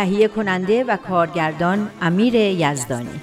تهیه کننده و کارگردان امیر یزدانی.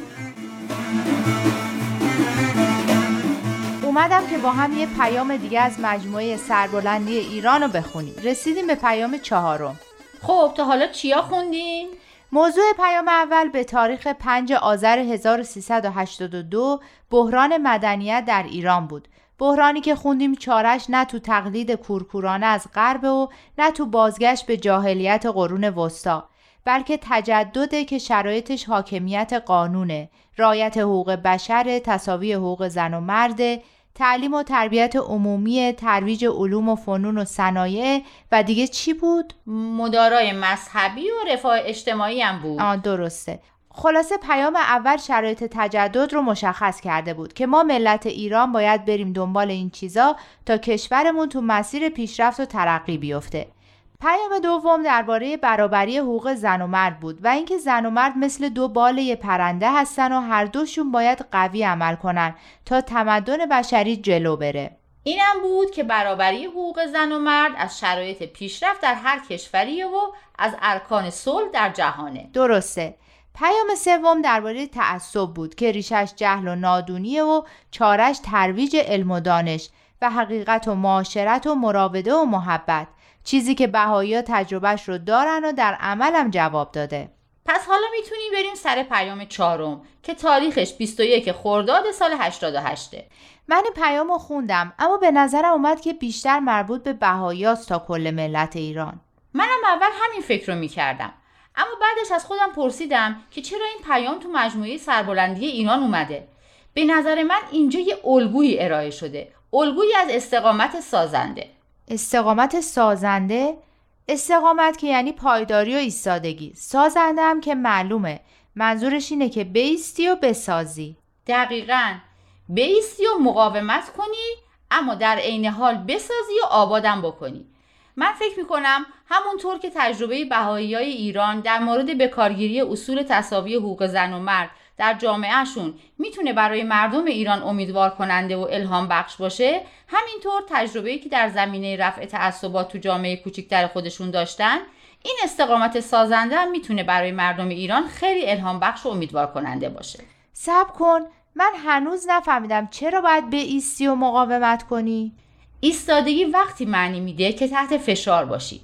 اومدم که با هم یه پیام دیگه از مجموعه سربلندی ایران رو بخونیم. رسیدیم به پیام چهارم. خب تا حالا چیا خوندین؟ موضوع پیام اول به تاریخ 5 آذر 1382 بحران مدنیت در ایران بود. بحرانی که خوندیم چارش نه تو تقلید کورکورانه از غرب و نه تو بازگشت به جاهلیت قرون وسطا. بلکه تجدده که شرایطش حاکمیت قانونه رایت حقوق بشر تصاوی حقوق زن و مرد تعلیم و تربیت عمومی ترویج علوم و فنون و صنایع و دیگه چی بود؟ مدارای مذهبی و رفاه اجتماعی هم بود. آه درسته. خلاصه پیام اول شرایط تجدد رو مشخص کرده بود که ما ملت ایران باید بریم دنبال این چیزا تا کشورمون تو مسیر پیشرفت و ترقی بیفته. پیام دوم درباره برابری حقوق زن و مرد بود و اینکه زن و مرد مثل دو بال پرنده هستن و هر دوشون باید قوی عمل کنن تا تمدن بشری جلو بره. اینم بود که برابری حقوق زن و مرد از شرایط پیشرفت در هر کشوریه و از ارکان صلح در جهانه. درسته. پیام سوم درباره تعصب بود که ریشش جهل و نادونیه و چارش ترویج علم و دانش و حقیقت و معاشرت و مراوده و محبت. چیزی که بهایی تجربهش رو دارن و در عملم جواب داده. پس حالا می‌تونیم بریم سر پیام چهارم که تاریخش 21 خرداد سال 88 من این پیام رو خوندم اما به نظرم اومد که بیشتر مربوط به بهاییاست تا کل ملت ایران. منم اول همین فکر رو می‌کردم. اما بعدش از خودم پرسیدم که چرا این پیام تو مجموعه سربلندی ایران اومده؟ به نظر من اینجا یه الگویی ارائه شده. الگویی از استقامت سازنده. استقامت سازنده استقامت که یعنی پایداری و ایستادگی. سازنده هم که معلومه. منظورش اینه که بیستی و بسازی. دقیقا. بیستی و مقاومت کنی اما در عین حال بسازی و آبادم بکنی. من فکر می‌کنم همونطور که تجربه بهایی های ایران در مورد بکارگیری اصول تصاوی حقوق زن و مرد در جامعهشون می‌تونه برای مردم ایران امیدوار کننده و الهام بخش باشه همینطور تجربه‌ای که در زمینه رفع تعصبات تو جامعه کوچکتر خودشون داشتن این استقامت سازنده هم می‌تونه برای مردم ایران خیلی الهام بخش و امیدوار کننده باشه. صبر کن من هنوز نفهمیدم چرا باید به ایستی و مقاومت کنی؟ ایستادگی وقتی معنی میده که تحت فشار باشی.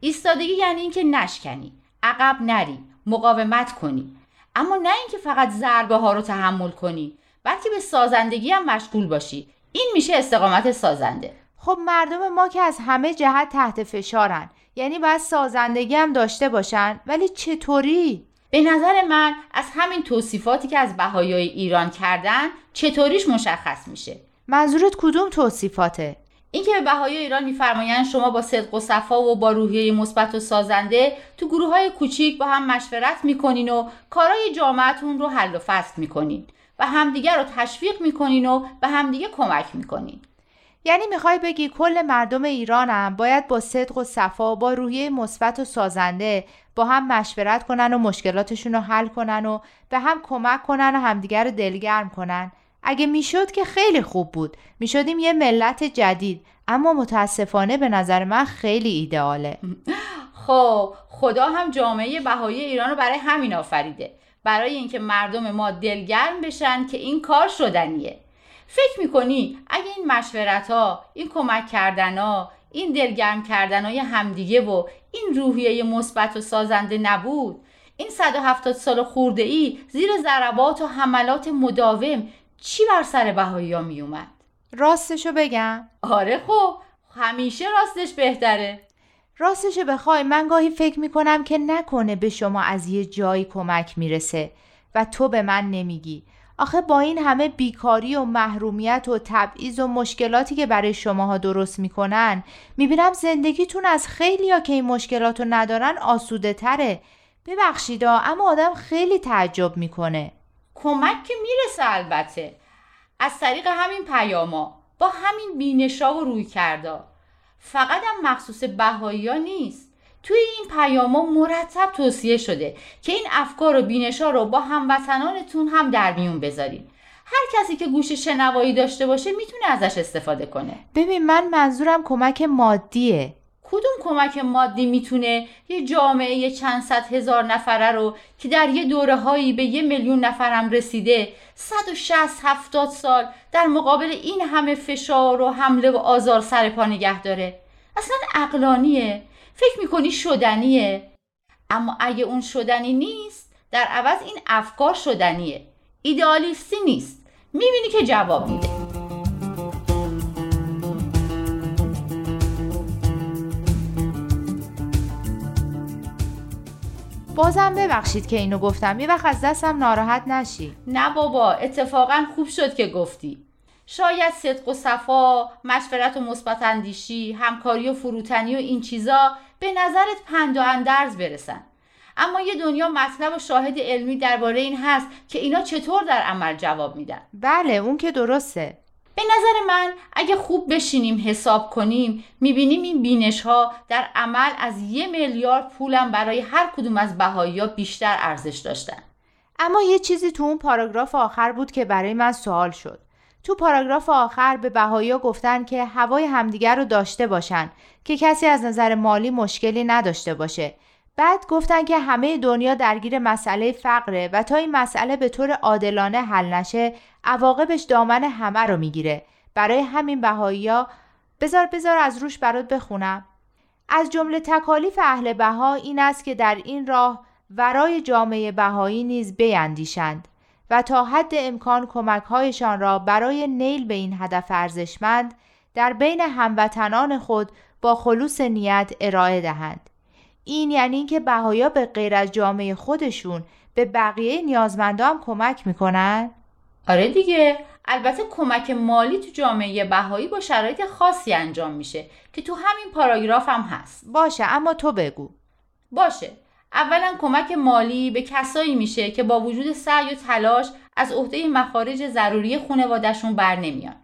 ایستادگی یعنی اینکه نشکنی عقب نری مقاومت کنی. اما نه اینکه فقط ضربه ها رو تحمل کنی بلکه به سازندگی هم مشغول باشی. این میشه استقامت سازنده. خب مردم ما که از همه جهت تحت فشارن یعنی باید سازندگی هم داشته باشن. ولی چطوری؟ به نظر من از همین توصیفاتی که از بهایای ایران کردن چطوریش مشخص میشه. منظورت کدوم توصیفاته؟ اینکه به بهای ایران میفرمایند شما با صدق و صفا و با روحیه مثبت و سازنده تو گروه های کوچیک با هم مشورت می‌کنین و کارهای جامعتون رو حل و فصل می‌کنین و همدیگه رو تشویق می‌کنین و به همدیگه کمک می‌کنین. یعنی می‌خوای بگی کل مردم ایرانم باید با صدق و صفا با روحیه مثبت و سازنده با هم مشورت کنن و مشکلاتشون رو حل کنن و به هم کمک کنن و همدیگر رو دلگرم کنن؟ اگه می‌شد که خیلی خوب بود. می‌شدیم یه ملت جدید. اما متاسفانه به نظر من خیلی ایدئاله. خب خدا هم جامعه بهایی ایران رو برای همین آفریده. برای اینکه مردم ما دلگرم بشن که این کار شدنیه. فکر می‌کنی اگه این مشورت ها این کمک کردن ها این دلگرم کردن های همدیگه و این روحیه مثبت و سازنده نبود این 170 سال خورده ای زیر ضربات و حملات مداوم چی بر سر بهایی ها می اومد؟ راستشو بگم؟ آره خب همیشه راستش بهتره راستشو بخوای من گاهی فکر می‌کنم که نکنه به شما از یه جایی کمک می‌رسه و تو به من نمیگی آخه با این همه بیکاری و محرومیت و تبعیض و مشکلاتی که برای شماها درست می‌کنن می‌بینم زندگیتون از خیلی ها که این مشکلات رو ندارن آسوده تره ببخشیدا اما آدم خیلی تعجب می‌کنه کمک که می‌رسه البته. از طریق همین پیاما با همین بینشا و روی کردا فقط هم مخصوص بهایی ها نیست. توی این پیاما مرتب توصیه شده که این افکار و بینشا رو با هموطنانتون هم در میون بذارین. هر کسی که گوش شنوایی داشته باشه می‌تونه ازش استفاده کنه. ببین من منظورم کمک مادیه. کدوم کمک مادی می‌تونه یه جامعه چند صد هزار نفره رو که در یه دوره هایی به یه میلیون نفرم رسیده 160 70 سال در مقابل این همه فشار و حمله و آزار سر پا نگه داره. اصلا عقلانیه. فکر می‌کنی شدنیه. اما اگه اون شدنی نیست در عوض این افکار شدنیه. ایدئالیستی نیست. می‌بینی که جواب میده. بازم ببخشید که اینو گفتم. یه وقت از دستم ناراحت نشی. نه بابا اتفاقا خوب شد که گفتی. شاید صدق و صفا مشورت و مثبت اندیشی همکاری و فروتنی و این چیزا به نظرت پند و اندرز برسن. اما یه دنیا مطلب و شاهد علمی درباره این هست که اینا چطور در عمل جواب میدن. بله اون که درسته. به نظر من اگه خوب بشینیم حساب کنیم می‌بینیم این بینش ها در عمل از یه میلیارد پولم برای هر کدوم از بهایی ها بیشتر ارزش داشتن. اما یه چیزی تو اون پاراگراف آخر بود که برای من سوال شد. تو پاراگراف آخر به بهایی گفتن که هوای همدیگر رو داشته باشن که کسی از نظر مالی مشکلی نداشته باشه. بعد گفتن که همه دنیا درگیر مسئله فقره و تا این مسئله به طور عادلانه حل نشه عواقبش دامن همه رو می‌گیره. برای همین بهاییا بذار بذار از روش برات بخونم. از جمله تکالیف اهل بها این است که در این راه ورای جامعه بهایی نیز بیندیشند و تا حد امکان کمکهایشان را برای نیل به این هدف ارزشمند در بین هموطنان خود با خلوص نیت ارائه دهند. این یعنی اینکه بهایا به غیر از جامعه خودشون به بقیه نیازمندان هم کمک می‌کنن؟ آره دیگه. البته کمک مالی تو جامعه بهایی با شرایط خاصی انجام میشه که تو همین پاراگراف هم هست. باشه اما تو بگو. باشه. اولا کمک مالی به کسایی میشه که با وجود سعی و تلاش از عهده مخارج ضروری خانوادهشون بر نمیان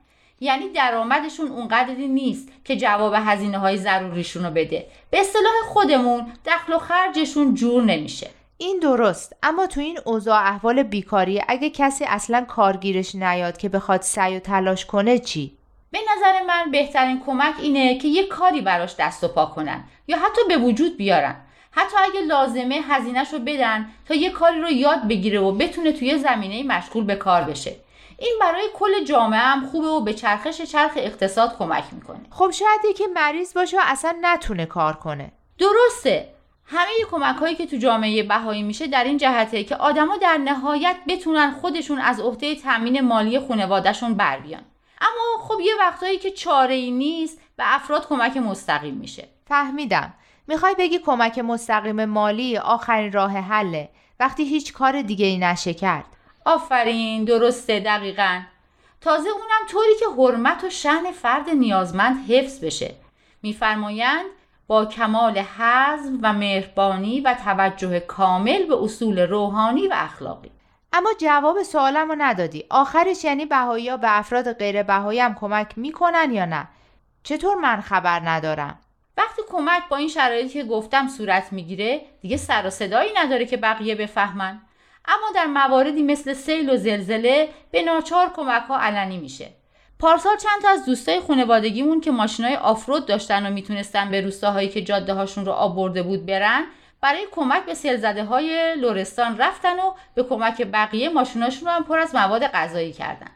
یعنی درآمدشون اونقدری نیست که جواب هزینه های ضروریشون رو بده. به اصطلاح خودمون دخل و خرجشون جور نمیشه. این درست اما تو این اوضاع احوال بیکاری اگه کسی اصلا کارگیرش نیاد که بخواد سعی و تلاش کنه چی؟ به نظر من بهترین کمک اینه که یه کاری براش دست و پا کنن یا حتی به وجود بیارن. حتی اگه لازمه هزینهش رو بدن تا یه کاری رو یاد بگیره و بتونه توی زمینه مشغول به کار بشه. این برای کل جامعه هم خوبه و به چرخش چرخ اقتصاد کمک می‌کنه. خب شاید یکی مریض باشه و اصلا نتونه کار کنه. درسته. همه کمک هایی که تو جامعه بهایی میشه در این جهته که آدما در نهایت بتونن خودشون از عهده تامین مالی خانوادهشون بر بیان. اما خب یه وقتایی که چاره ای نیست به افراد کمک مستقیم میشه. فهمیدم. می‌خوای بگی کمک مستقیم مالی آخرین راه حله. وقتی هیچ کار دیگه ای نشه کرد آفرین درسته دقیقا. تازه اونم طوری که حرمت و شن فرد نیازمند حفظ بشه. میفرمایند با کمال حزم و مهربانی و توجه کامل به اصول روحانی و اخلاقی. اما جواب سوالم رو ندادی. آخرش یعنی بهایی به افراد غیر بهایی هم کمک می‌کنن یا نه؟ چطور من خبر ندارم؟ وقتی کمک با این شرایطی که گفتم صورت می‌گیره دیگه سر و صدایی نداره که بقیه بفهمن. اما در مواردی مثل سیل و زلزله به ناچار کمک ها علنی میشه. پارسال چند تا از دوستای خانوادگیمون که ماشینای آفرود داشتن و می‌تونستن به روستاهایی که جاده هاشون رو آب بود برن برای کمک به سیلزده های لورستان رفتن و به کمک بقیه ماشیناشون رو هم پر از مواد غذایی کردن.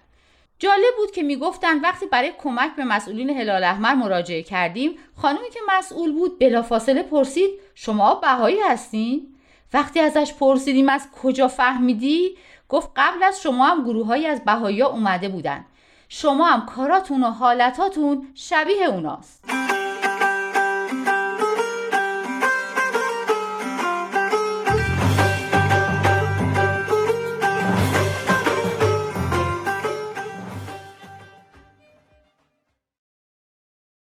جالب بود که می‌گفتن وقتی برای کمک به مسئولین هلال احمر مراجعه کردیم خانمی که مسئول بود بلافاصله پرسید شما بهایی هستین؟ وقتی ازش پرسیدیم از کجا فهمیدی؟ گفت قبل از شما هم گروههایی از بهایی اومده بودن. شما هم کاراتون و حالتاتون شبیه اوناست.